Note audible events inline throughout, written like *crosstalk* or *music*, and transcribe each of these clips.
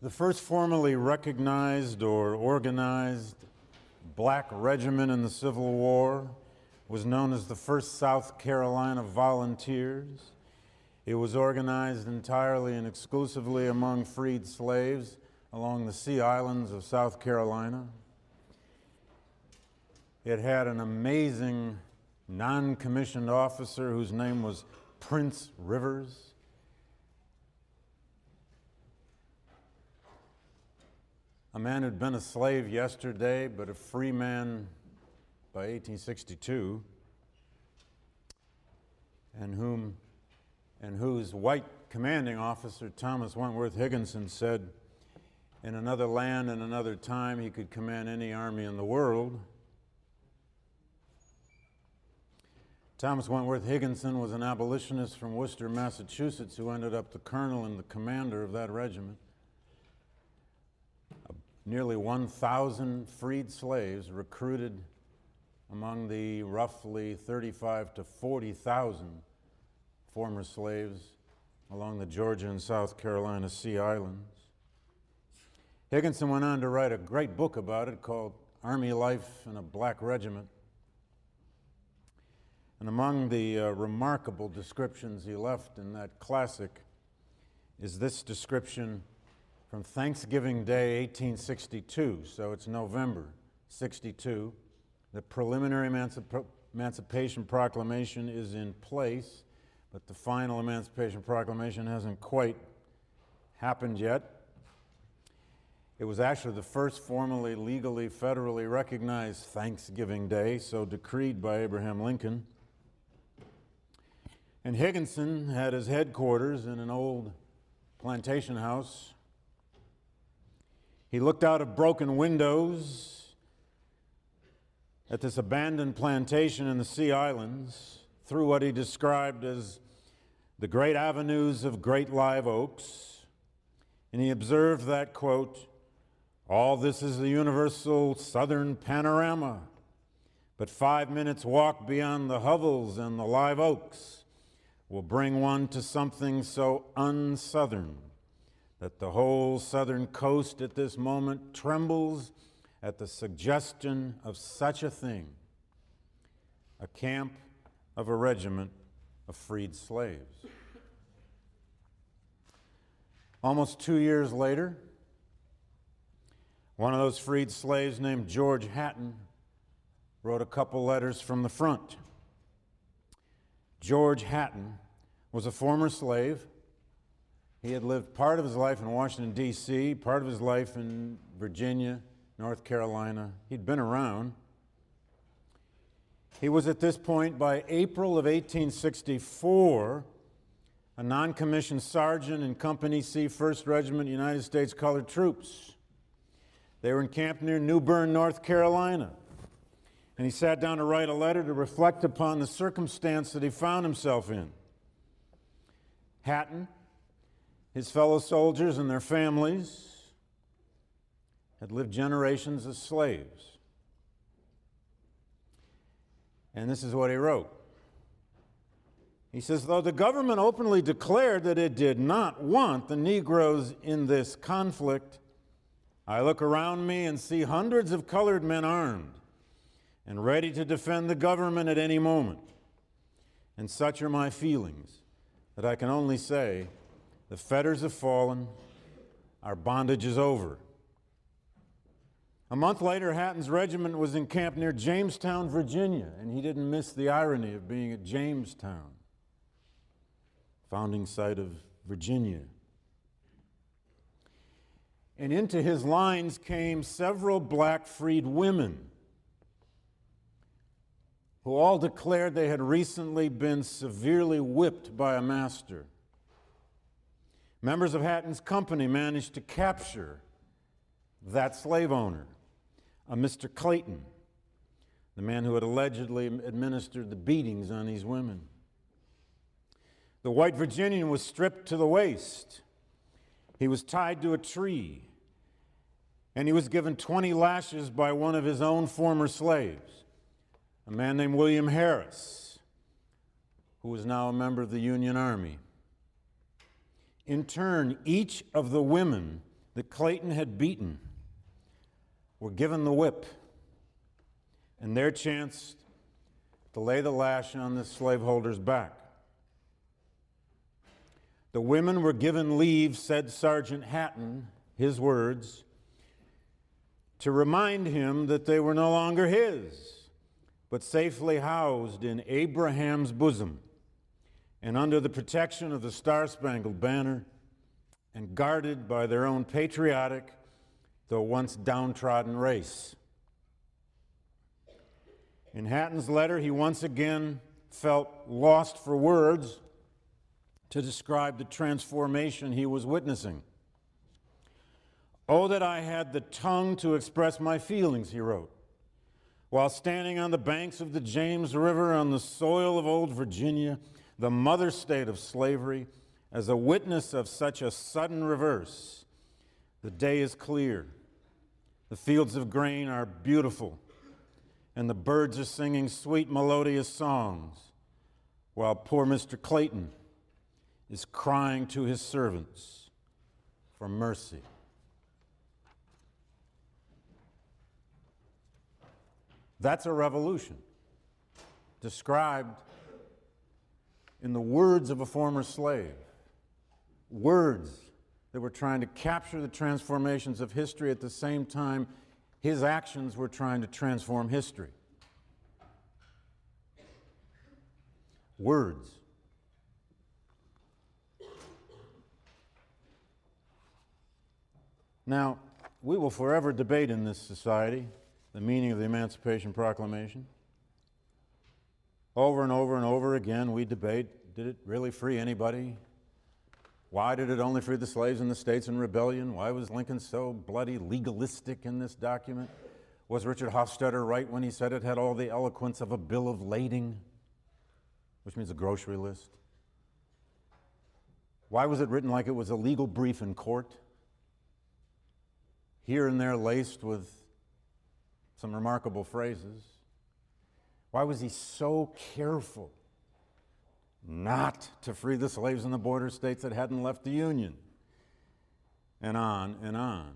The first formally recognized or organized black regiment in the Civil War was known as the 1st South Carolina Volunteers. It was organized entirely and exclusively among freed slaves along the Sea Islands of South Carolina. It had an amazing non commissioned officer whose name was Prince Rivers. A man who'd been a slave yesterday, but a free man by 1862, and whom and whose white commanding officer, Thomas Wentworth Higginson, said in another land and another time he could command any army in the world. Thomas Wentworth Higginson was an abolitionist from Worcester, Massachusetts, who ended up the colonel and the commander of that regiment nearly 1,000 freed slaves recruited among the roughly 35 to 40,000 former slaves along the Georgia and South Carolina Sea Islands. Higginson went on to write a great book about it called Army Life in a Black Regiment. And among the uh, remarkable descriptions he left in that classic is this description from Thanksgiving Day 1862, so it's November 62. The preliminary Emancip- Emancipation Proclamation is in place, but the final Emancipation Proclamation hasn't quite happened yet. It was actually the first formally, legally, federally recognized Thanksgiving Day, so decreed by Abraham Lincoln. And Higginson had his headquarters in an old plantation house he looked out of broken windows at this abandoned plantation in the Sea Islands through what he described as the great avenues of great live oaks. And he observed that, quote, all this is the universal southern panorama. But five minutes' walk beyond the hovels and the live oaks will bring one to something so unsouthern that the whole southern coast at this moment trembles at the suggestion of such a thing a camp of a regiment of freed slaves. Almost two years later, one of those freed slaves named George Hatton wrote a couple letters from the front. George Hatton was a former slave he had lived part of his life in Washington, D.C., part of his life in Virginia, North Carolina. He'd been around. He was at this point, by April of 1864, a non commissioned sergeant in Company C, 1st Regiment, United States Colored Troops. They were encamped near New Bern, North Carolina. And he sat down to write a letter to reflect upon the circumstance that he found himself in. Hatton, his fellow soldiers and their families had lived generations as slaves. And this is what he wrote. He says, though the government openly declared that it did not want the Negroes in this conflict, I look around me and see hundreds of colored men armed and ready to defend the government at any moment. And such are my feelings that I can only say, the fetters have fallen. Our bondage is over. A month later, Hatton's regiment was encamped near Jamestown, Virginia, and he didn't miss the irony of being at Jamestown, founding site of Virginia. And into his lines came several black freed women who all declared they had recently been severely whipped by a master. Members of Hatton's company managed to capture that slave owner, a Mr. Clayton, the man who had allegedly administered the beatings on these women. The white Virginian was stripped to the waist. He was tied to a tree, and he was given 20 lashes by one of his own former slaves, a man named William Harris, who was now a member of the Union Army. In turn, each of the women that Clayton had beaten were given the whip and their chance to lay the lash on the slaveholder's back. The women were given leave, said Sergeant Hatton, his words, to remind him that they were no longer his, but safely housed in Abraham's bosom and under the protection of the Star Spangled Banner and guarded by their own patriotic, though once downtrodden race. In Hatton's letter, he once again felt lost for words to describe the transformation he was witnessing. Oh, that I had the tongue to express my feelings, he wrote. While standing on the banks of the James River on the soil of old Virginia, the mother state of slavery, as a witness of such a sudden reverse, the day is clear. The fields of grain are beautiful, and the birds are singing sweet melodious songs, while poor Mr. Clayton is crying to his servants for mercy. That's a revolution described in the words of a former slave. Words that were trying to capture the transformations of history at the same time his actions were trying to transform history. Words. Now, we will forever debate in this society the meaning of the Emancipation Proclamation. Over and over and over again, we debate did it really free anybody? Why did it only free the slaves in the states in rebellion? Why was Lincoln so bloody legalistic in this document? Was Richard Hofstadter right when he said it had all the eloquence of a bill of lading, which means a grocery list? Why was it written like it was a legal brief in court? Here and there laced with some remarkable phrases. Why was he so careful not to free the slaves in the border states that hadn't left the Union? And on and on.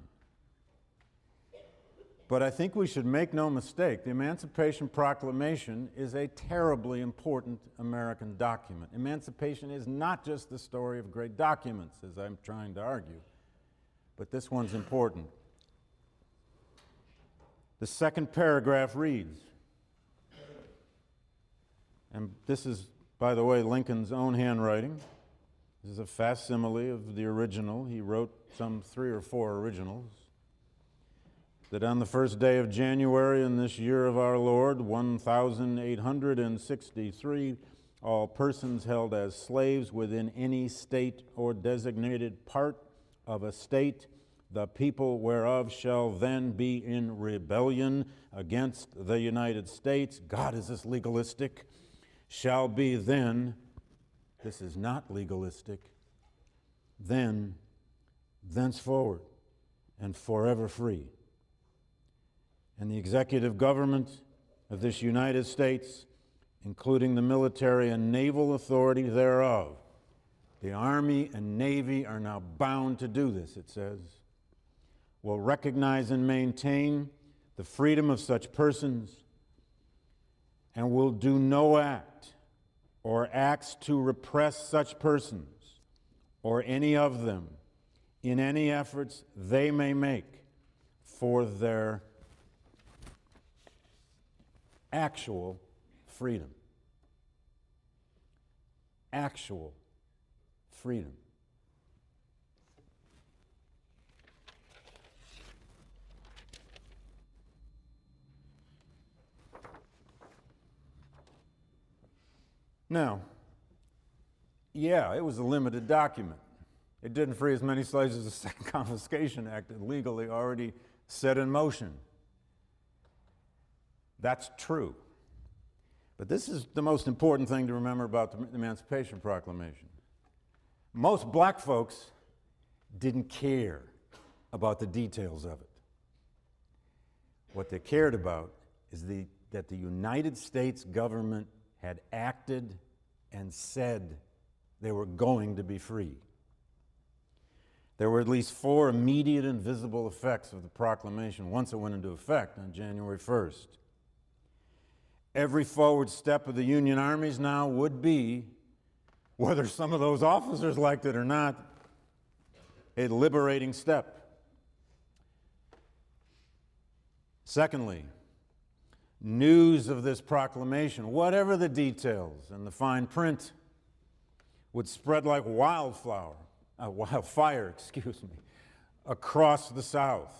But I think we should make no mistake the Emancipation Proclamation is a terribly important American document. Emancipation is not just the story of great documents, as I'm trying to argue, but this one's important. The second paragraph reads, and this is, by the way, Lincoln's own handwriting. This is a facsimile of the original. He wrote some three or four originals. That on the first day of January in this year of our Lord, 1863, all persons held as slaves within any state or designated part of a state the people whereof shall then be in rebellion against the United States. God, is this legalistic? Shall be then, this is not legalistic, then, thenceforward, and forever free. And the executive government of this United States, including the military and naval authority thereof, the Army and Navy are now bound to do this, it says will recognize and maintain the freedom of such persons and will do no act or acts to repress such persons or any of them in any efforts they may make for their actual freedom. Actual freedom. Now, yeah, it was a limited document. It didn't free as many slaves as the *laughs* Second Confiscation Act had legally already set in motion. That's true. But this is the most important thing to remember about the Emancipation Proclamation. Most black folks didn't care about the details of it. What they cared about is the, that the United States government had acted and said they were going to be free. There were at least four immediate and visible effects of the proclamation once it went into effect on January 1st. Every forward step of the Union armies now would be, whether some of those officers liked it or not, a liberating step. Secondly, news of this proclamation, whatever the details and the fine print, would spread like wildflower, uh, wildfire, *laughs* excuse me, across the South.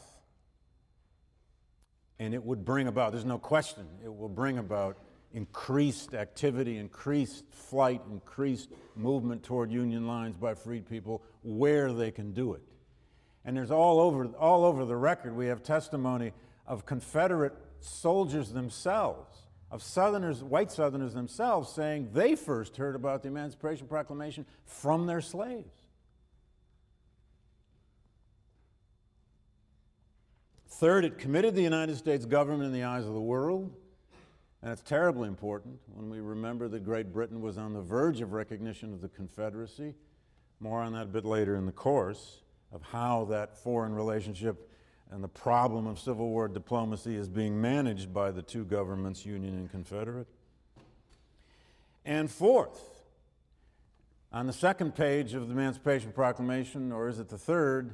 And it would bring about, there's no question, it will bring about increased activity, increased flight, increased movement toward Union lines by freed people where they can do it. And there's all over, all over the record, we have testimony of Confederate soldiers themselves, of Southerners, white Southerners themselves, saying they first heard about the Emancipation Proclamation from their slaves. Third, it committed the United States government in the eyes of the world. And it's terribly important when we remember that Great Britain was on the verge of recognition of the Confederacy. More on that a bit later in the course of how that foreign relationship and the problem of Civil War diplomacy is being managed by the two governments, Union and Confederate. And fourth, on the second page of the Emancipation Proclamation, or is it the third,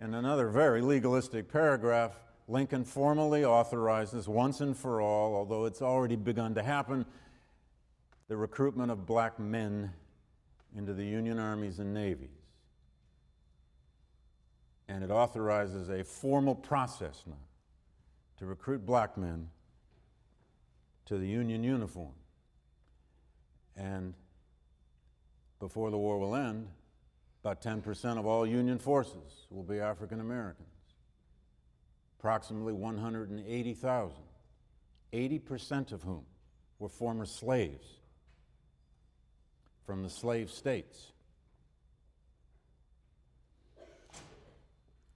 in another very legalistic paragraph, Lincoln formally authorizes once and for all, although it's already begun to happen, the recruitment of black men into the Union armies and navies and it authorizes a formal process now to recruit black men to the Union uniform. And before the war will end, about 10% of all Union forces will be African Americans, approximately 180,000, 80% of whom were former slaves from the slave states.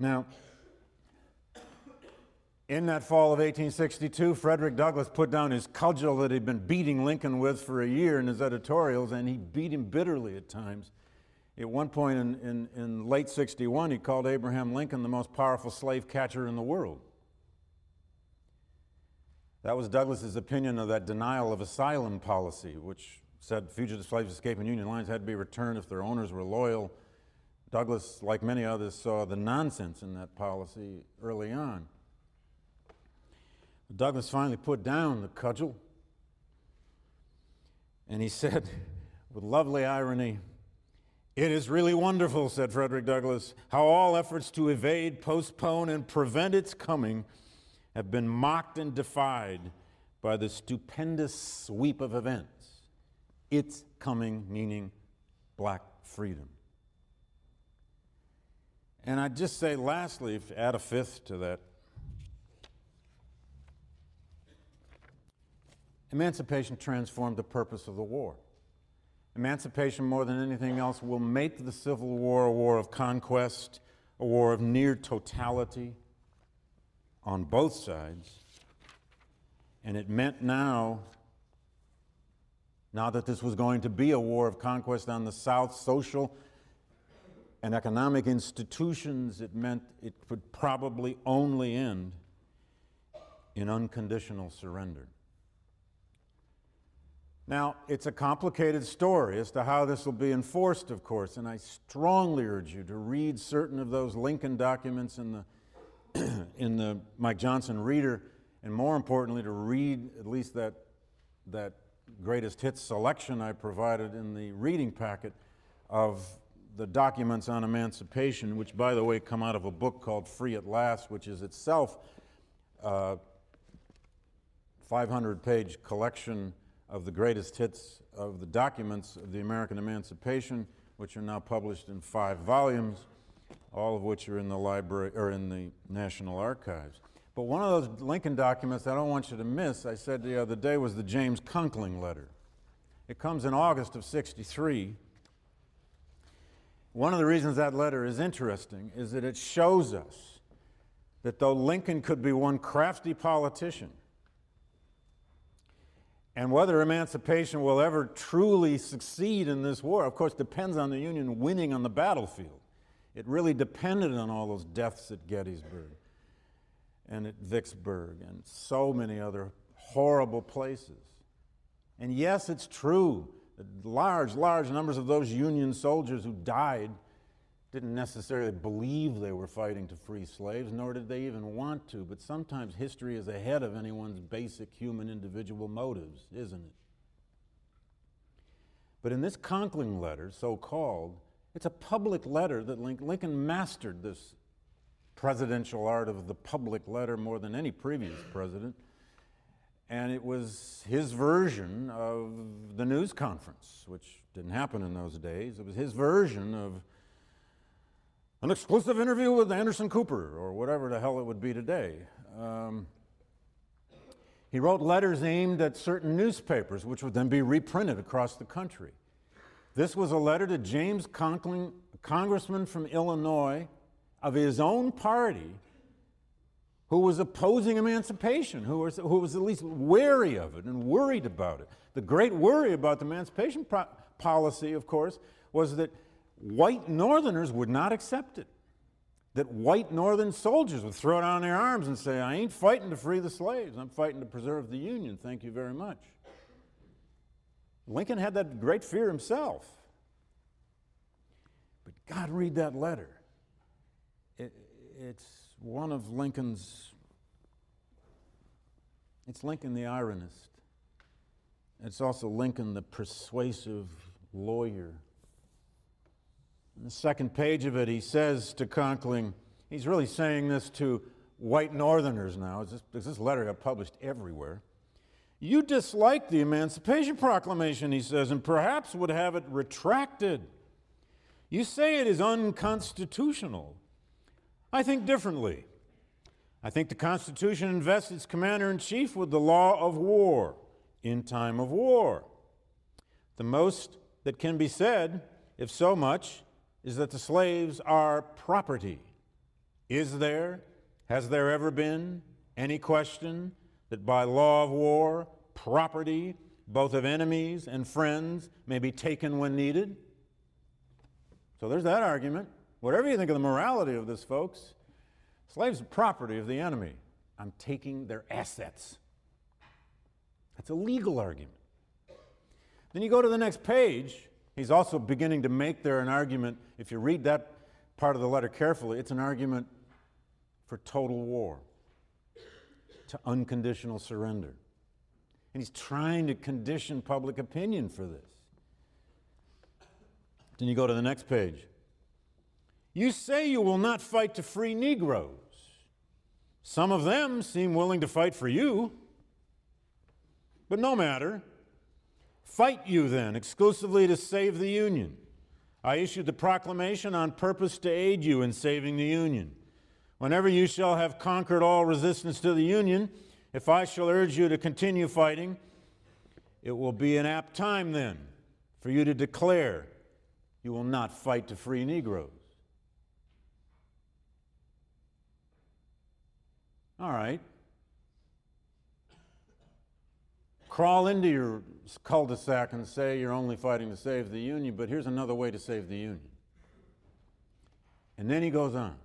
Now, in that fall of 1862, Frederick Douglass put down his cudgel that he'd been beating Lincoln with for a year in his editorials, and he beat him bitterly at times. At one point in, in, in late 61, he called Abraham Lincoln the most powerful slave catcher in the world. That was Douglass's opinion of that denial of asylum policy, which said fugitive slaves escaping Union lines had to be returned if their owners were loyal Douglass, like many others, saw the nonsense in that policy early on. Douglass finally put down the cudgel and he *laughs* said, with lovely irony, It is really wonderful, said Frederick Douglass, how all efforts to evade, postpone, and prevent its coming have been mocked and defied by the stupendous sweep of events. Its coming meaning black freedom. And I'd just say, lastly, add a fifth to that. Emancipation transformed the purpose of the war. Emancipation, more than anything else, will make the Civil War a war of conquest, a war of near totality on both sides. And it meant now, now that this was going to be a war of conquest on the South, social and economic institutions, it meant it could probably only end in unconditional surrender. Now, it's a complicated story as to how this will be enforced, of course, and I strongly urge you to read certain of those Lincoln documents in the, *clears throat* in the Mike Johnson Reader, and more importantly, to read at least that, that greatest hits selection I provided in the reading packet of the documents on emancipation, which, by the way, come out of a book called Free at Last, which is itself a 500 page collection of the greatest hits of the documents of the American emancipation, which are now published in five volumes, all of which are in the library or in the National Archives. But one of those Lincoln documents I don't want you to miss, I said the other day, was the James Conkling letter. It comes in August of 63 one of the reasons that letter is interesting is that it shows us that though Lincoln could be one crafty politician, and whether emancipation will ever truly succeed in this war, of course, depends on the Union winning on the battlefield. It really depended on all those deaths at Gettysburg and at Vicksburg and so many other horrible places. And yes, it's true large, large numbers of those Union soldiers who died didn't necessarily believe they were fighting to free slaves, nor did they even want to. But sometimes history is ahead of anyone's basic human individual motives, isn't it? But in this Conkling letter, so called, it's a public letter that Lincoln mastered this presidential art of the public letter more than any previous president. And it was his version of the news conference, which didn't happen in those days. It was his version of an exclusive interview with Anderson Cooper, or whatever the hell it would be today. Um, he wrote letters aimed at certain newspapers, which would then be reprinted across the country. This was a letter to James Conkling, a congressman from Illinois of his own party, who was opposing emancipation, who was, who was at least wary of it and worried about it. The great worry about the emancipation pro- policy, of course, was that white Northerners would not accept it. That white Northern soldiers would throw down their arms and say, I ain't fighting to free the slaves, I'm fighting to preserve the Union, thank you very much. Lincoln had that great fear himself. But God, read that letter. It, it's one of Lincoln's, it's Lincoln the ironist. It's also Lincoln the persuasive lawyer. In the second page of it, he says to Conkling, he's really saying this to white Northerners now, this, this letter got published everywhere. You dislike the Emancipation Proclamation, he says, and perhaps would have it retracted. You say it is unconstitutional. I think differently. I think the Constitution invests its commander in chief with the law of war in time of war. The most that can be said, if so much, is that the slaves are property. Is there, has there ever been any question that by law of war, property, both of enemies and friends, may be taken when needed. So there's that argument. Whatever you think of the morality of this, folks, slaves are property of the enemy. I'm taking their assets. That's a legal argument. Then you go to the next page. He's also beginning to make there an argument. If you read that part of the letter carefully, it's an argument for total war to unconditional surrender. And he's trying to condition public opinion for this. Then you go to the next page. You say you will not fight to free Negroes. Some of them seem willing to fight for you. But no matter. Fight you then, exclusively to save the Union. I issued the proclamation on purpose to aid you in saving the Union. Whenever you shall have conquered all resistance to the Union, if I shall urge you to continue fighting, it will be an apt time then for you to declare you will not fight to free Negroes. All right. Crawl into your cul de sac and say you're only fighting to save the Union, but here's another way to save the Union. And then he goes on.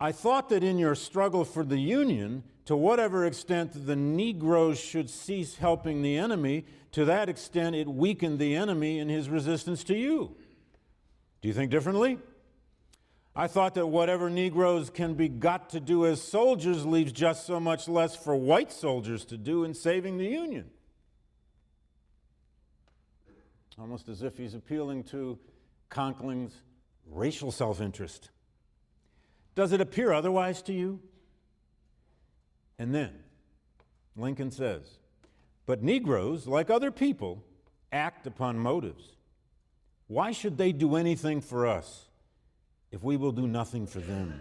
I thought that in your struggle for the Union, to whatever extent the Negroes should cease helping the enemy, to that extent it weakened the enemy in his resistance to you. Do you think differently? I thought that whatever Negroes can be got to do as soldiers leaves just so much less for white soldiers to do in saving the Union. Almost as if he's appealing to Conkling's racial self interest. Does it appear otherwise to you? And then Lincoln says, But Negroes, like other people, act upon motives. Why should they do anything for us if we will do nothing for them?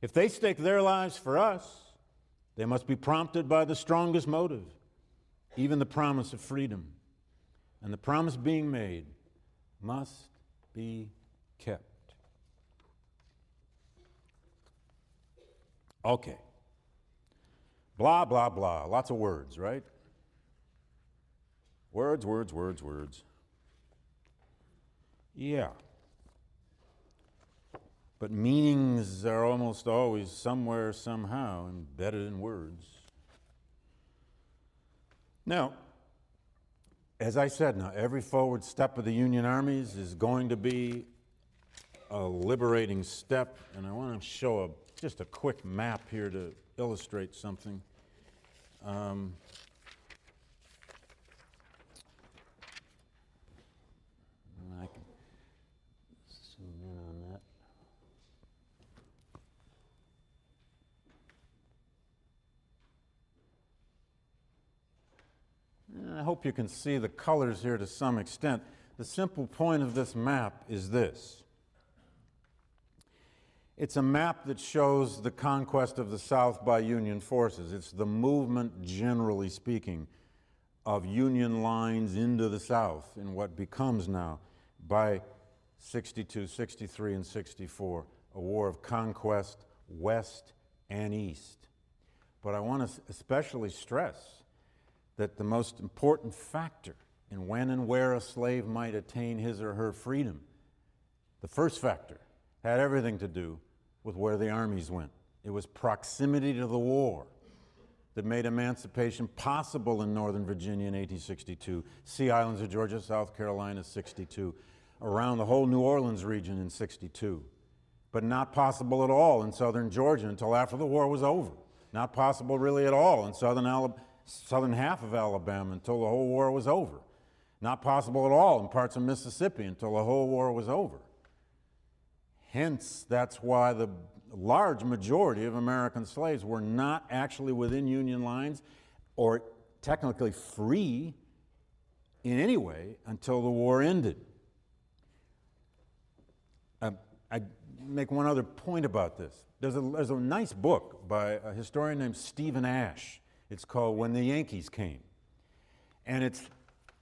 If they stake their lives for us, they must be prompted by the strongest motive, even the promise of freedom. And the promise being made must be kept. Okay. Blah, blah, blah. Lots of words, right? Words, words, words, words. Yeah. But meanings are almost always somewhere, somehow embedded in words. Now, as I said, now every forward step of the Union armies is going to be a liberating step, and I want to show a, just a quick map here to illustrate something. Um, I can zoom in on that. I hope you can see the colors here to some extent. The simple point of this map is this. It's a map that shows the conquest of the South by Union forces. It's the movement, generally speaking, of Union lines into the South in what becomes now, by 62, 63, and 64, a war of conquest west and east. But I want to especially stress that the most important factor in when and where a slave might attain his or her freedom, the first factor, had everything to do with where the armies went. It was proximity to the war that made emancipation possible in Northern Virginia in 1862, Sea Islands of Georgia, South Carolina, 62, around the whole New Orleans region in 62, but not possible at all in southern Georgia until after the war was over. Not possible really at all in southern, Alabama, southern half of Alabama until the whole war was over. Not possible at all in parts of Mississippi until the whole war was over. Hence, that's why the large majority of American slaves were not actually within Union lines or technically free in any way until the war ended. Uh, I make one other point about this. There's a, there's a nice book by a historian named Stephen Ash. It's called When the Yankees Came. And it's,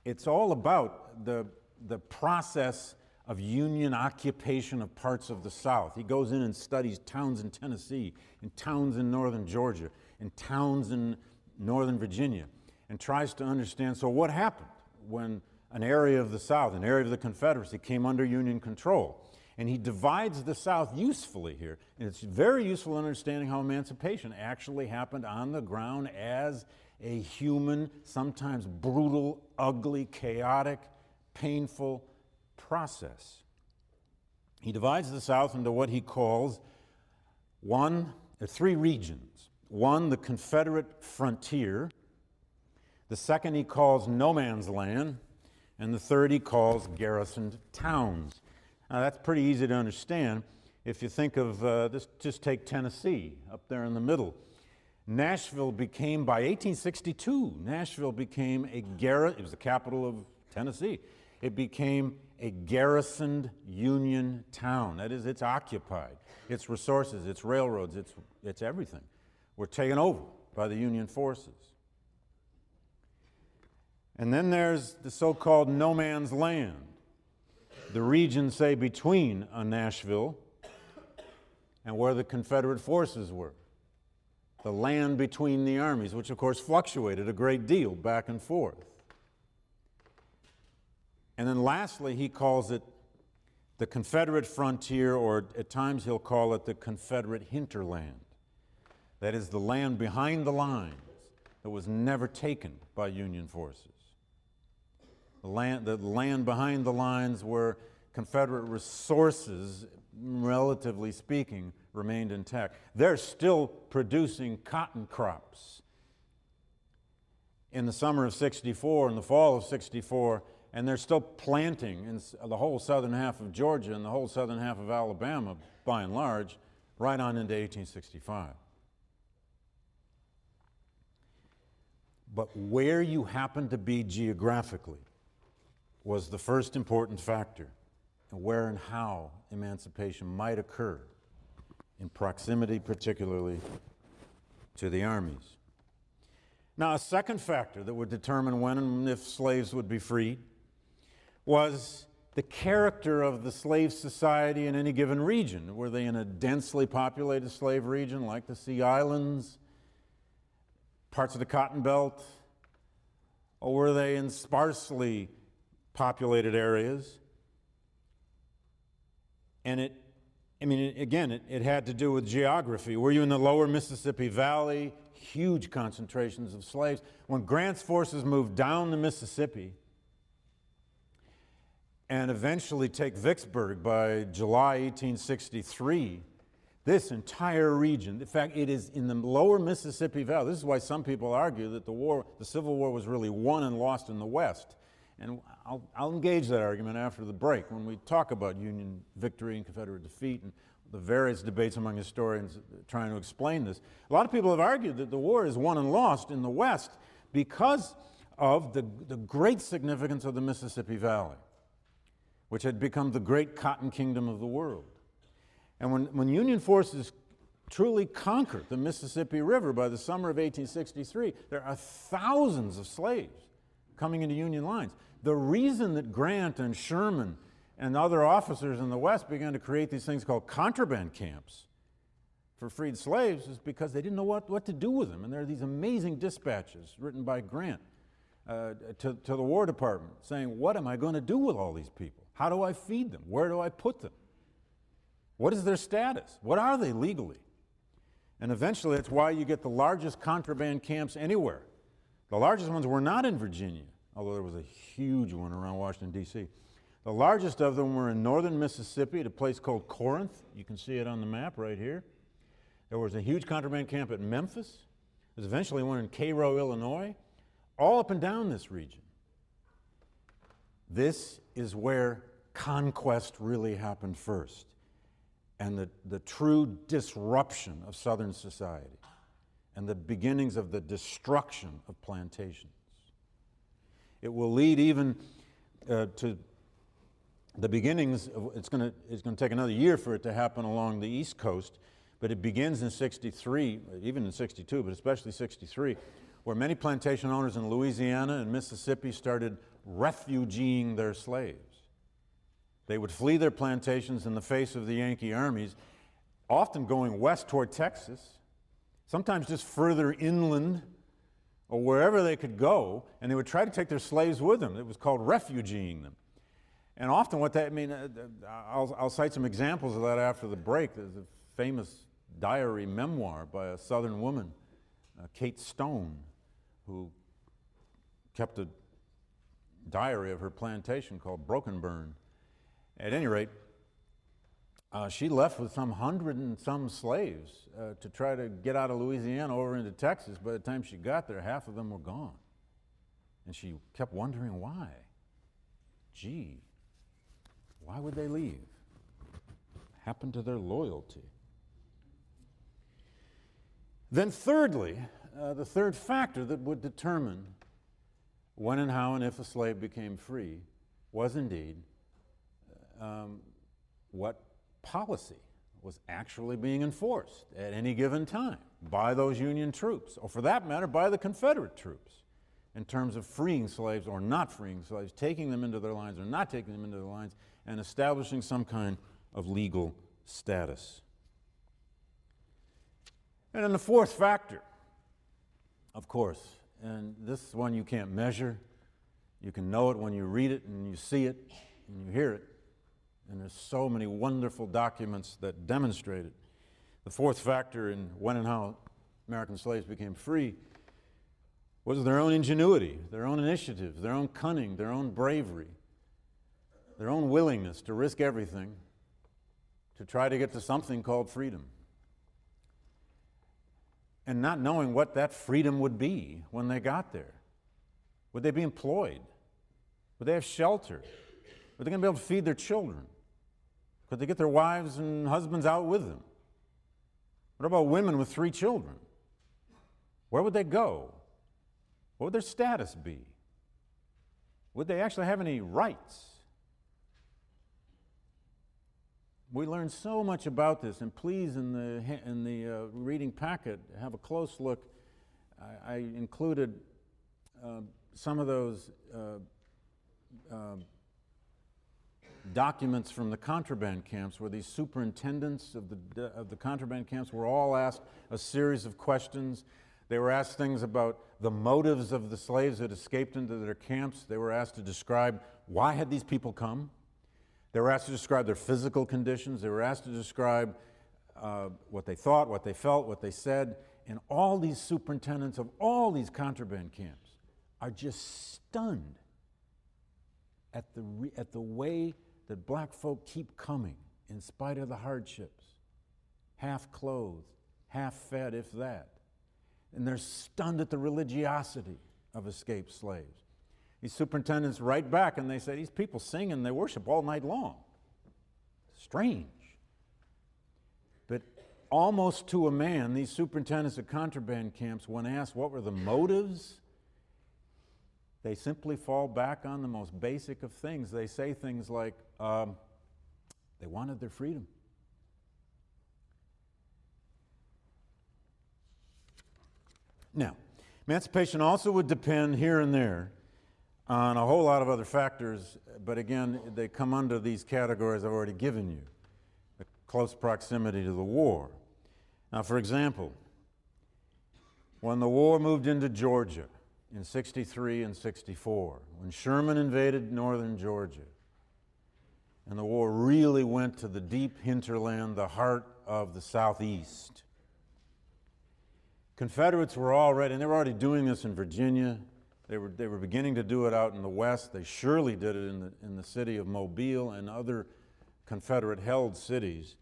it's all about the, the process of Union occupation of parts of the South. He goes in and studies towns in Tennessee, and towns in northern Georgia, and towns in northern Virginia, and tries to understand so, what happened when an area of the South, an area of the Confederacy, came under Union control? And he divides the South usefully here. And it's very useful in understanding how emancipation actually happened on the ground as a human, sometimes brutal, ugly, chaotic, painful process. He divides the South into what he calls one, uh, three regions. One, the Confederate frontier. The second he calls no man's land. And the third he calls garrisoned towns. Now that's pretty easy to understand if you think of uh, this, just take Tennessee up there in the middle. Nashville became, by 1862, Nashville became a garrison, it was the capital of Tennessee. It became a garrisoned Union town. That is, it's occupied. Its resources, its railroads, its, its everything were taken over by the Union forces. And then there's the so called no man's land, the region, say, between uh, Nashville and where the Confederate forces were. The land between the armies, which of course fluctuated a great deal back and forth. And then lastly, he calls it the Confederate frontier, or at times he'll call it the Confederate hinterland. That is the land behind the lines that was never taken by Union forces. The land, the land behind the lines where Confederate resources, relatively speaking, remained intact. They're still producing cotton crops. In the summer of 64 in the fall of 64, and they're still planting in the whole southern half of Georgia and the whole southern half of Alabama, by and large, right on into 1865. But where you happen to be geographically was the first important factor, and where and how emancipation might occur, in proximity particularly to the armies. Now, a second factor that would determine when and if slaves would be freed was the character of the slave society in any given region. Were they in a densely populated slave region like the Sea Islands, parts of the Cotton Belt, or were they in sparsely populated areas? And it I mean, again, it, it had to do with geography. Were you in the lower Mississippi Valley? Huge concentrations of slaves. When Grant's forces moved down the Mississippi and eventually take Vicksburg by July 1863, this entire region, in fact, it is in the lower Mississippi Valley. This is why some people argue that the war, the Civil War was really won and lost in the West. And I'll, I'll engage that argument after the break when we talk about Union victory and Confederate defeat and the various debates among historians trying to explain this. A lot of people have argued that the war is won and lost in the West because of the, the great significance of the Mississippi Valley, which had become the great cotton kingdom of the world. And when, when Union forces truly conquered the Mississippi River by the summer of 1863, there are thousands of slaves coming into Union lines. The reason that Grant and Sherman and other officers in the West began to create these things called contraband camps for freed slaves is because they didn't know what, what to do with them. And there are these amazing dispatches written by Grant uh, to, to the War Department saying, What am I going to do with all these people? How do I feed them? Where do I put them? What is their status? What are they legally? And eventually, that's why you get the largest contraband camps anywhere. The largest ones were not in Virginia, although there was a huge one around Washington, D.C. The largest of them were in northern Mississippi at a place called Corinth. You can see it on the map right here. There was a huge contraband camp at Memphis. There's eventually one in Cairo, Illinois, all up and down this region. This is where conquest really happened first and the, the true disruption of Southern society and the beginnings of the destruction of plantations. It will lead even uh, to the beginnings of, it's going it's to take another year for it to happen along the east coast but it begins in 63 even in 62 but especially 63 where many plantation owners in louisiana and mississippi started refugeeing their slaves they would flee their plantations in the face of the yankee armies often going west toward texas sometimes just further inland or wherever they could go and they would try to take their slaves with them it was called refugeeing them and often, what that I mean, uh, I'll, I'll cite some examples of that after the break. There's a famous diary memoir by a Southern woman, uh, Kate Stone, who kept a diary of her plantation called Brokenburn. At any rate, uh, she left with some hundred and some slaves uh, to try to get out of Louisiana over into Texas. By the time she got there, half of them were gone. And she kept wondering why. Gee, why would they leave? What Happened to their loyalty. Then, thirdly, uh, the third factor that would determine when and how and if a slave became free was indeed um, what policy was actually being enforced at any given time by those Union troops, or for that matter, by the Confederate troops, in terms of freeing slaves or not freeing slaves, taking them into their lines or not taking them into their lines, and establishing some kind of legal status. And then the fourth factor, of course, and this one you can't measure. You can know it when you read it and you see it and you hear it. And there's so many wonderful documents that demonstrate it. The fourth factor in when and how American slaves became free was their own ingenuity, their own initiative, their own cunning, their own bravery their own willingness to risk everything to try to get to something called freedom. And not knowing what that freedom would be when they got there. Would they be employed? Would they have shelter? Were they going to be able to feed their children? Could they get their wives and husbands out with them? What about women with three children? Where would they go? What would their status be? Would they actually have any rights? we learned so much about this, and please, in the, in the uh, reading packet, have a close look. I, I included uh, some of those uh, uh documents from the contraband camps where these superintendents of the, of the contraband camps were all asked a series of questions. They were asked things about the motives of the slaves that escaped into their camps. They were asked to describe why had these people come? They were asked to describe their physical conditions. They were asked to describe uh, what they thought, what they felt, what they said. And all these superintendents of all these contraband camps are just stunned at the, re- at the way that black folk keep coming in spite of the hardships, half clothed, half fed, if that. And they're stunned at the religiosity of escaped slaves. These superintendents write back and they say, These people sing and they worship all night long. Strange. But almost to a man, these superintendents of contraband camps, when asked what were the motives, they simply fall back on the most basic of things. They say things like, um, they wanted their freedom. Now, emancipation also would depend here and there on a whole lot of other factors, but again, they come under these categories I've already given you the close proximity to the war. Now, for example, when the war moved into Georgia in 63 and 64, when Sherman invaded northern Georgia, and the war really went to the deep hinterland, the heart of the Southeast. Confederates were already, and they were already doing this in Virginia, they were, they were beginning to do it out in the West. They surely did it in the, in the city of Mobile and other Confederate held cities.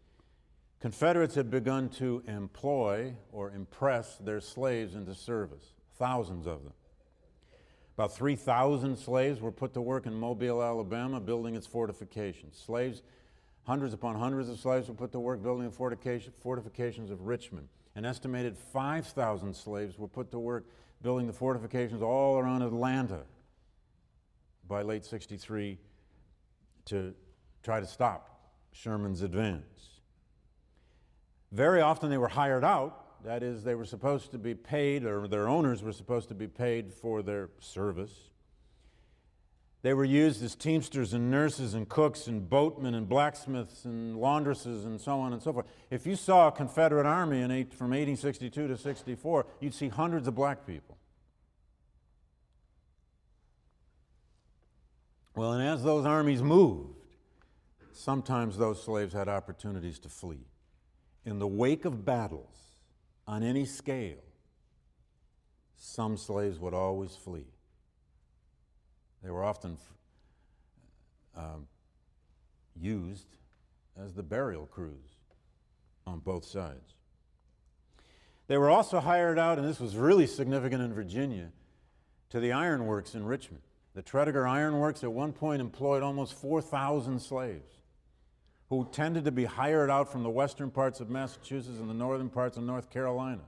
Confederates had begun to employ or impress their slaves into service, thousands of them. About 3,000 slaves were put to work in Mobile, Alabama, building its fortifications. Slaves, hundreds upon hundreds of slaves were put to work building the fortifications of Richmond. An estimated 5,000 slaves were put to work building the fortifications all around Atlanta by late 63 to try to stop Sherman's advance. Very often they were hired out, that is, they were supposed to be paid, or their owners were supposed to be paid for their service. They were used as teamsters and nurses and cooks and boatmen and blacksmiths and laundresses and so on and so forth. If you saw a Confederate army in eight, from 1862 to 64, you'd see hundreds of black people. Well, and as those armies moved, sometimes those slaves had opportunities to flee. In the wake of battles on any scale, some slaves would always flee. They were often um, used as the burial crews on both sides. They were also hired out, and this was really significant in Virginia, to the ironworks in Richmond. The Tredegar Ironworks at one point employed almost 4,000 slaves who tended to be hired out from the western parts of Massachusetts and the northern parts of North Carolina.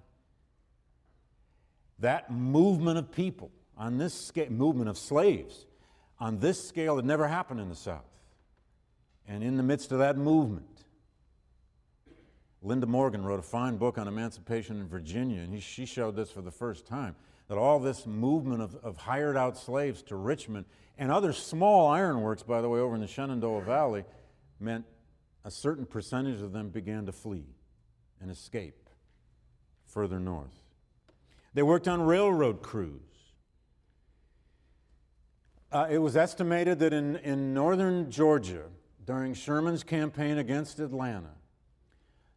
That movement of people on this scale, movement of slaves on this scale had never happened in the South. And in the midst of that movement, Lynda Morgan wrote a fine book on emancipation in Virginia, and he, she showed this for the first time that all this movement of, of hired out slaves to Richmond and other small ironworks, by the way, over in the Shenandoah Valley, meant a certain percentage of them began to flee and escape further north. They worked on railroad crews. Uh, it was estimated that in, in northern Georgia, during Sherman's campaign against Atlanta,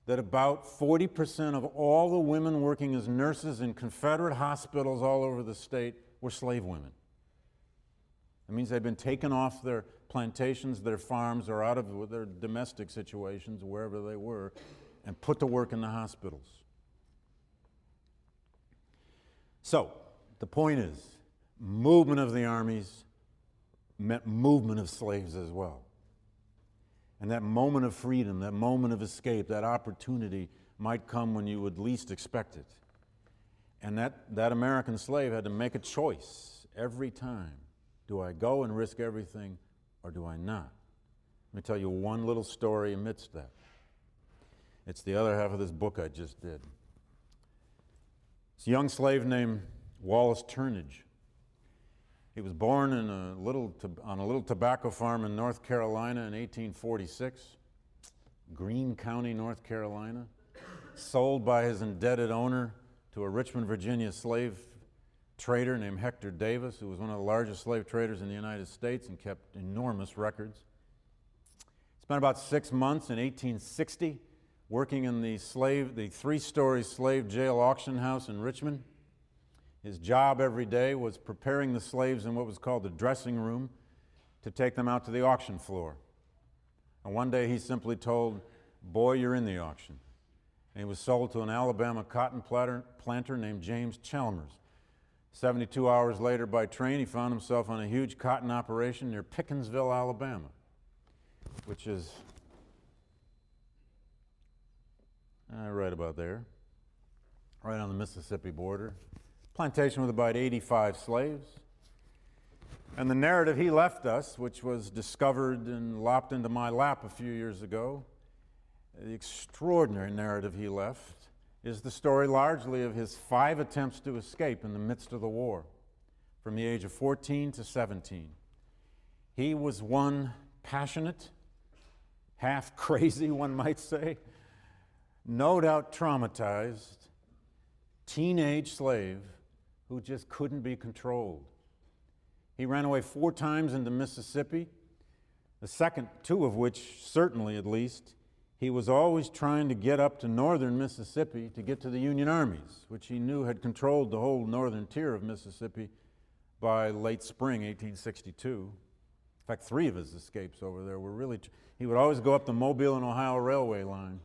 that about 40% of all the women working as nurses in Confederate hospitals all over the state were slave women. That means they'd been taken off their plantations, their farms, or out of their domestic situations, wherever they were, and put to work in the hospitals. So, the point is, movement of the armies meant movement of slaves as well. And that moment of freedom, that moment of escape, that opportunity might come when you would least expect it. And that, that American slave had to make a choice every time. Do I go and risk everything or do I not? Let me tell you one little story amidst that. It's the other half of this book I just did. It's a young slave named Wallace Turnage. He was born a little, on a little tobacco farm in North Carolina in 1846, Greene County, North Carolina, sold by his indebted owner to a Richmond, Virginia slave trader named Hector Davis, who was one of the largest slave traders in the United States and kept enormous records. Spent about six months in 1860 working in the slave, the three-story slave jail auction house in Richmond. His job every day was preparing the slaves in what was called the dressing room to take them out to the auction floor. And one day he simply told, Boy, you're in the auction. And he was sold to an Alabama cotton planter named James Chalmers. 72 hours later, by train, he found himself on a huge cotton operation near Pickensville, Alabama, which is uh, right about there, right on the Mississippi border. Plantation with about 85 slaves. And the narrative he left us, which was discovered and lopped into my lap a few years ago, the extraordinary narrative he left, is the story largely of his five attempts to escape in the midst of the war from the age of 14 to 17. He was one passionate, half *laughs* crazy, one might say, no doubt traumatized teenage slave who just couldn't be controlled. He ran away four times into Mississippi, the second two of which, certainly at least, he was always trying to get up to northern Mississippi to get to the Union armies, which he knew had controlled the whole northern tier of Mississippi by late spring 1862. In fact, three of his escapes over there were really, he would always go up the Mobile and Ohio Railway line.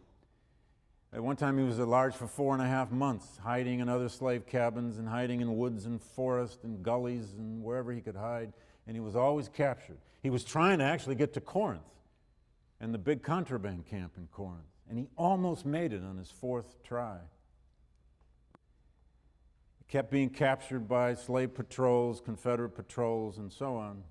At one time, he was at large for four and a half months, hiding in other slave cabins and hiding in woods and forests and gullies and wherever he could hide, and he was always captured. He was trying to actually get to Corinth and the big contraband camp in Corinth, and he almost made it on his fourth try. He kept being captured by slave patrols, Confederate patrols, and so on.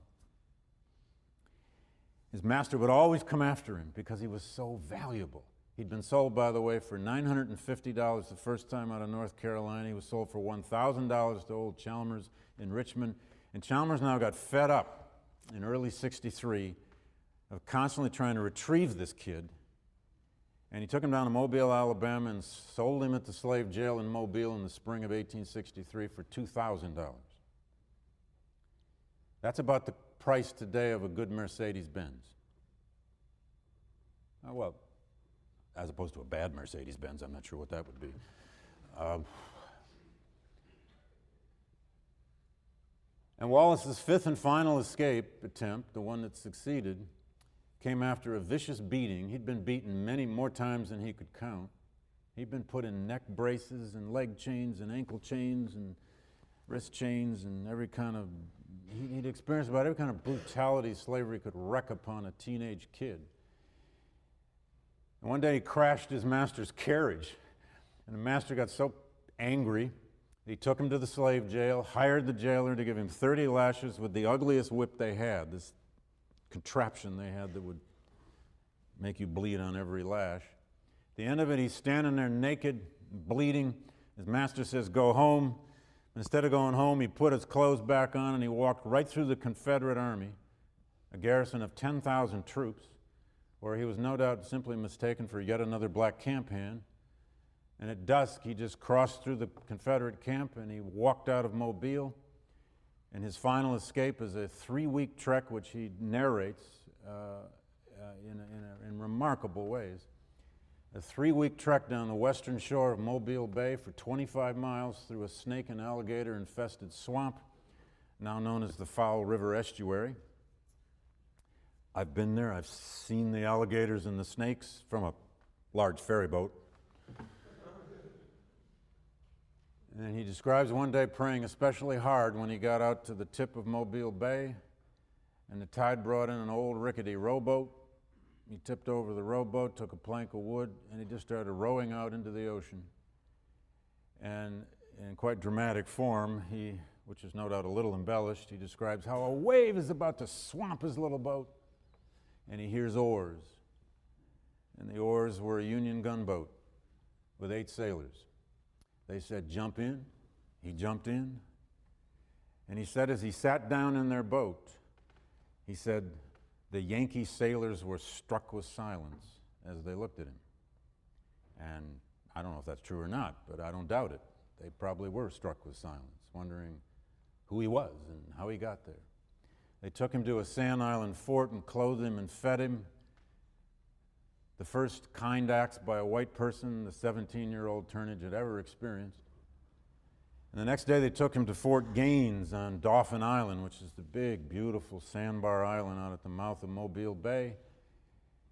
His master would always come after him because he was so valuable. He'd been sold, by the way, for $950 the first time out of North Carolina. He was sold for $1,000 to old Chalmers in Richmond. And Chalmers now got fed up in early 63 of constantly trying to retrieve this kid. And he took him down to Mobile, Alabama, and sold him at the slave jail in Mobile in the spring of 1863 for $2,000. That's about the price today of a good Mercedes Benz. Oh, well, as opposed to a bad Mercedes Benz. I'm not sure what that would be. Uh, and Wallace's fifth and final escape attempt, the one that succeeded, came after a vicious beating. He'd been beaten many more times than he could count. He'd been put in neck braces and leg chains and ankle chains and wrist chains and every kind of, he'd experienced about every kind of brutality slavery could wreak upon a teenage kid. And one day he crashed his master's carriage, and the master got so angry he took him to the slave jail, hired the jailer to give him 30 lashes with the ugliest whip they had, this contraption they had that would make you bleed on every lash. At the end of it, he's standing there naked, bleeding. His master says, Go home. Instead of going home, he put his clothes back on and he walked right through the Confederate Army, a garrison of 10,000 troops where he was no doubt simply mistaken for yet another black camp hand. And at dusk, he just crossed through the Confederate camp and he walked out of Mobile. And his final escape is a three week trek, which he narrates uh, uh, in, in, in remarkable ways. A three week trek down the western shore of Mobile Bay for 25 miles through a snake and alligator infested swamp, now known as the Fowl River Estuary. I've been there. I've seen the alligators and the snakes from a large ferry boat. And he describes one day praying especially hard when he got out to the tip of Mobile Bay and the tide brought in an old rickety rowboat. He tipped over the rowboat, took a plank of wood, and he just started rowing out into the ocean. And in quite dramatic form, he, which is no doubt a little embellished, he describes how a wave is about to swamp his little boat and he hears oars. And the oars were a Union gunboat with eight sailors. They said, Jump in. He jumped in. And he said, as he sat down in their boat, he said, the Yankee sailors were struck with silence as they looked at him. And I don't know if that's true or not, but I don't doubt it. They probably were struck with silence, wondering who he was and how he got there. They took him to a Sand Island fort and clothed him and fed him. The first kind acts by a white person the 17 year old Turnage had ever experienced. And the next day they took him to Fort Gaines on Dauphin Island, which is the big, beautiful sandbar island out at the mouth of Mobile Bay.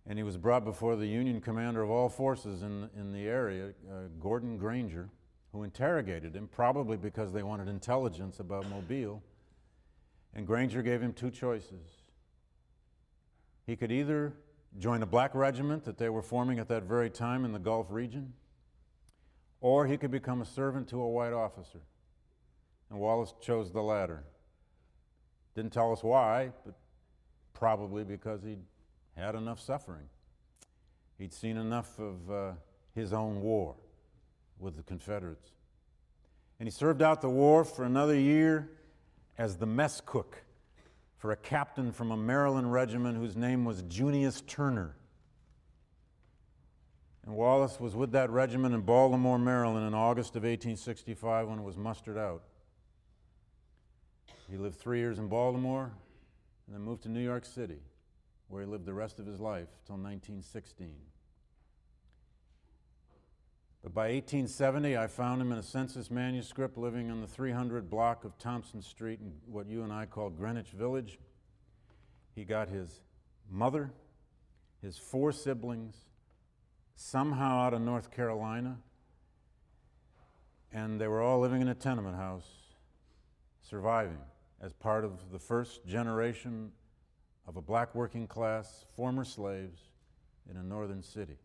And he was brought before the Union commander of all forces in, in the area, uh, Gordon Granger, who interrogated him, probably because they wanted intelligence about Mobile. And Granger gave him two choices. He could either join a black regiment that they were forming at that very time in the Gulf region, or he could become a servant to a white officer. And Wallace chose the latter. Didn't tell us why, but probably because he'd had enough suffering. He'd seen enough of uh, his own war with the Confederates. And he served out the war for another year as the mess cook for a captain from a Maryland regiment whose name was Junius Turner. And Wallace was with that regiment in Baltimore, Maryland in August of 1865 when it was mustered out. He lived three years in Baltimore and then moved to New York City, where he lived the rest of his life till 1916. But by 1870, I found him in a census manuscript living on the 300 block of Thompson Street in what you and I call Greenwich Village. He got his mother, his four siblings, somehow out of North Carolina, and they were all living in a tenement house, surviving as part of the first generation of a black working class, former slaves in a northern city.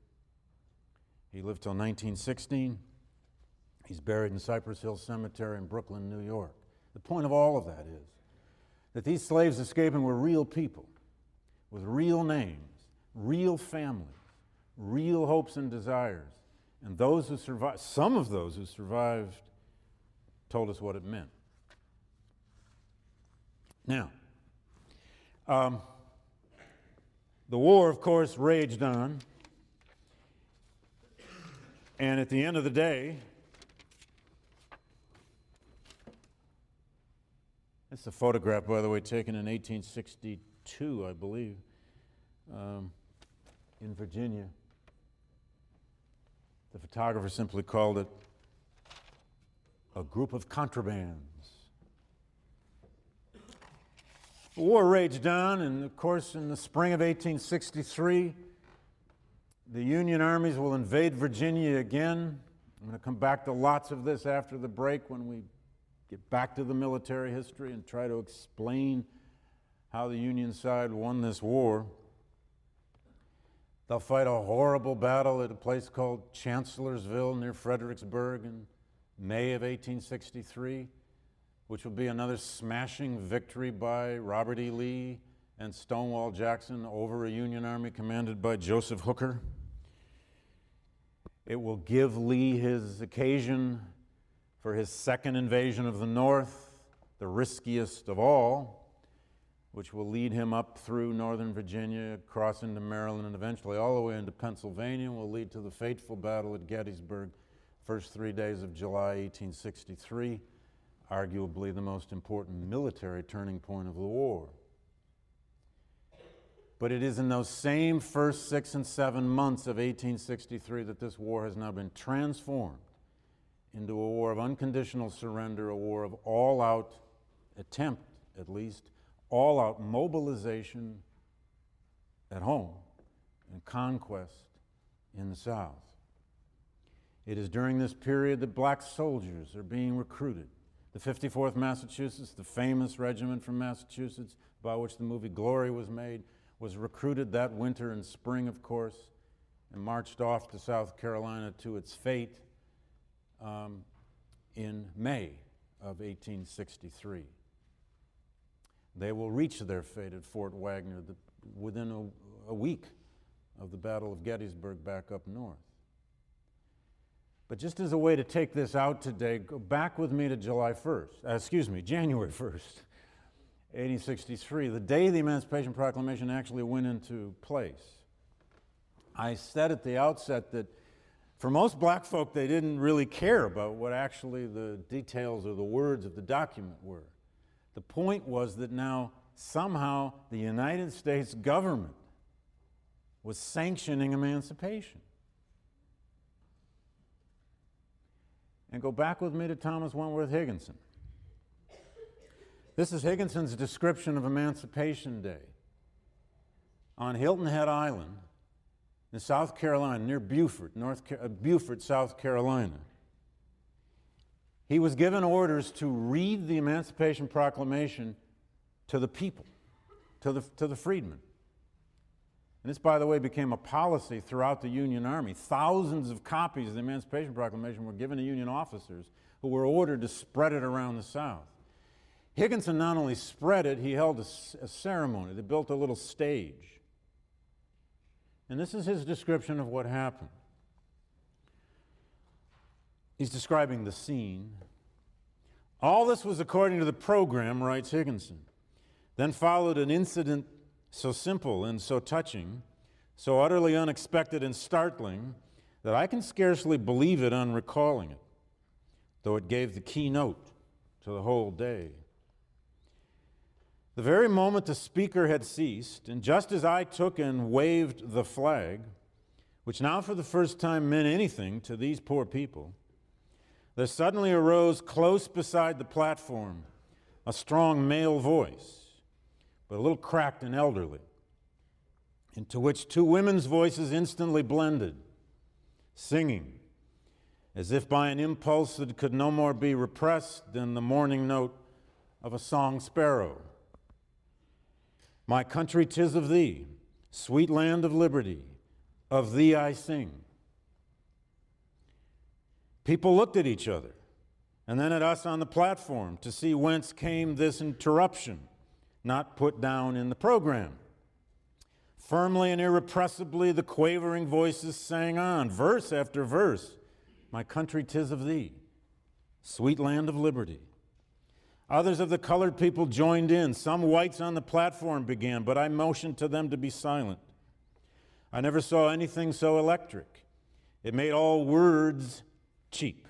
He lived till 1916. He's buried in Cypress Hill Cemetery in Brooklyn, New York. The point of all of that is that these slaves escaping were real people with real names, real families, real hopes and desires. And those who survived, some of those who survived, told us what it meant. Now, um, the war, of course, raged on. And at the end of the day, it's a photograph, by the way, taken in 1862, I believe, um, in Virginia. The photographer simply called it a group of contrabands. The war raged on, and of course, in the spring of 1863, the Union armies will invade Virginia again. I'm going to come back to lots of this after the break when we get back to the military history and try to explain how the Union side won this war. They'll fight a horrible battle at a place called Chancellorsville near Fredericksburg in May of 1863, which will be another smashing victory by Robert E. Lee and Stonewall Jackson over a Union army commanded by Joseph Hooker. It will give Lee his occasion for his second invasion of the North, the riskiest of all, which will lead him up through northern Virginia, across into Maryland, and eventually all the way into Pennsylvania, and will lead to the fateful battle at Gettysburg, first three days of July 1863, arguably the most important military turning point of the war. But it is in those same first six and seven months of 1863 that this war has now been transformed into a war of unconditional surrender, a war of all out attempt, at least, all out mobilization at home and conquest in the South. It is during this period that black soldiers are being recruited. The 54th Massachusetts, the famous regiment from Massachusetts by which the movie Glory was made, was recruited that winter and spring, of course, and marched off to South Carolina to its fate um, in May of 1863. They will reach their fate at Fort Wagner the, within a, a week of the Battle of Gettysburg back up north. But just as a way to take this out today, go back with me to July 1st, uh, excuse me, January 1st. 1863, the day the Emancipation Proclamation actually went into place. I said at the outset that for most black folk, they didn't really care about what actually the details or the words of the document were. The point was that now somehow the United States government was sanctioning emancipation. And go back with me to Thomas Wentworth Higginson. This is Higginson's description of Emancipation Day on Hilton Head Island in South Carolina, near Beaufort, North uh, Beaufort, South Carolina. He was given orders to read the Emancipation Proclamation to the people, to the, to the freedmen. And this, by the way, became a policy throughout the Union Army. Thousands of copies of the Emancipation Proclamation were given to Union officers who were ordered to spread it around the South. Higginson not only spread it, he held a, a ceremony. They built a little stage. And this is his description of what happened. He's describing the scene. All this was according to the program, writes Higginson. Then followed an incident so simple and so touching, so utterly unexpected and startling, that I can scarcely believe it on recalling it, though it gave the keynote to the whole day. The very moment the speaker had ceased, and just as I took and waved the flag, which now for the first time meant anything to these poor people, there suddenly arose close beside the platform a strong male voice, but a little cracked and elderly, into which two women's voices instantly blended, singing, as if by an impulse that could no more be repressed than the morning note of a song sparrow. My country, tis of thee, sweet land of liberty, of thee I sing. People looked at each other and then at us on the platform to see whence came this interruption, not put down in the program. Firmly and irrepressibly, the quavering voices sang on, verse after verse My country, tis of thee, sweet land of liberty. Others of the colored people joined in. Some whites on the platform began, but I motioned to them to be silent. I never saw anything so electric. It made all words cheap.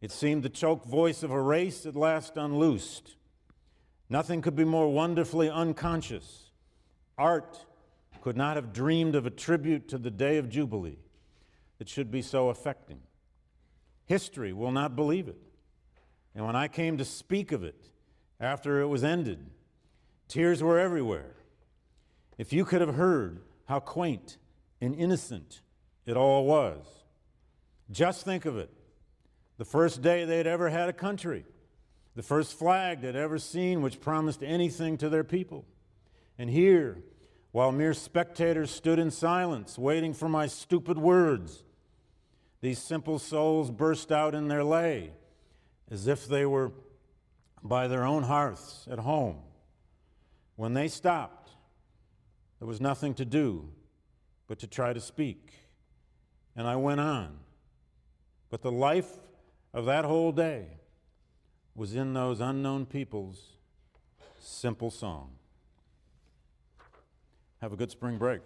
It seemed the choked voice of a race at last unloosed. Nothing could be more wonderfully unconscious. Art could not have dreamed of a tribute to the day of Jubilee that should be so affecting. History will not believe it. And when I came to speak of it after it was ended, tears were everywhere. If you could have heard how quaint and innocent it all was, just think of it. The first day they'd ever had a country, the first flag they'd ever seen which promised anything to their people. And here, while mere spectators stood in silence, waiting for my stupid words, these simple souls burst out in their lay as if they were by their own hearths at home. When they stopped, there was nothing to do but to try to speak. And I went on. But the life of that whole day was in those unknown people's simple song. Have a good spring break.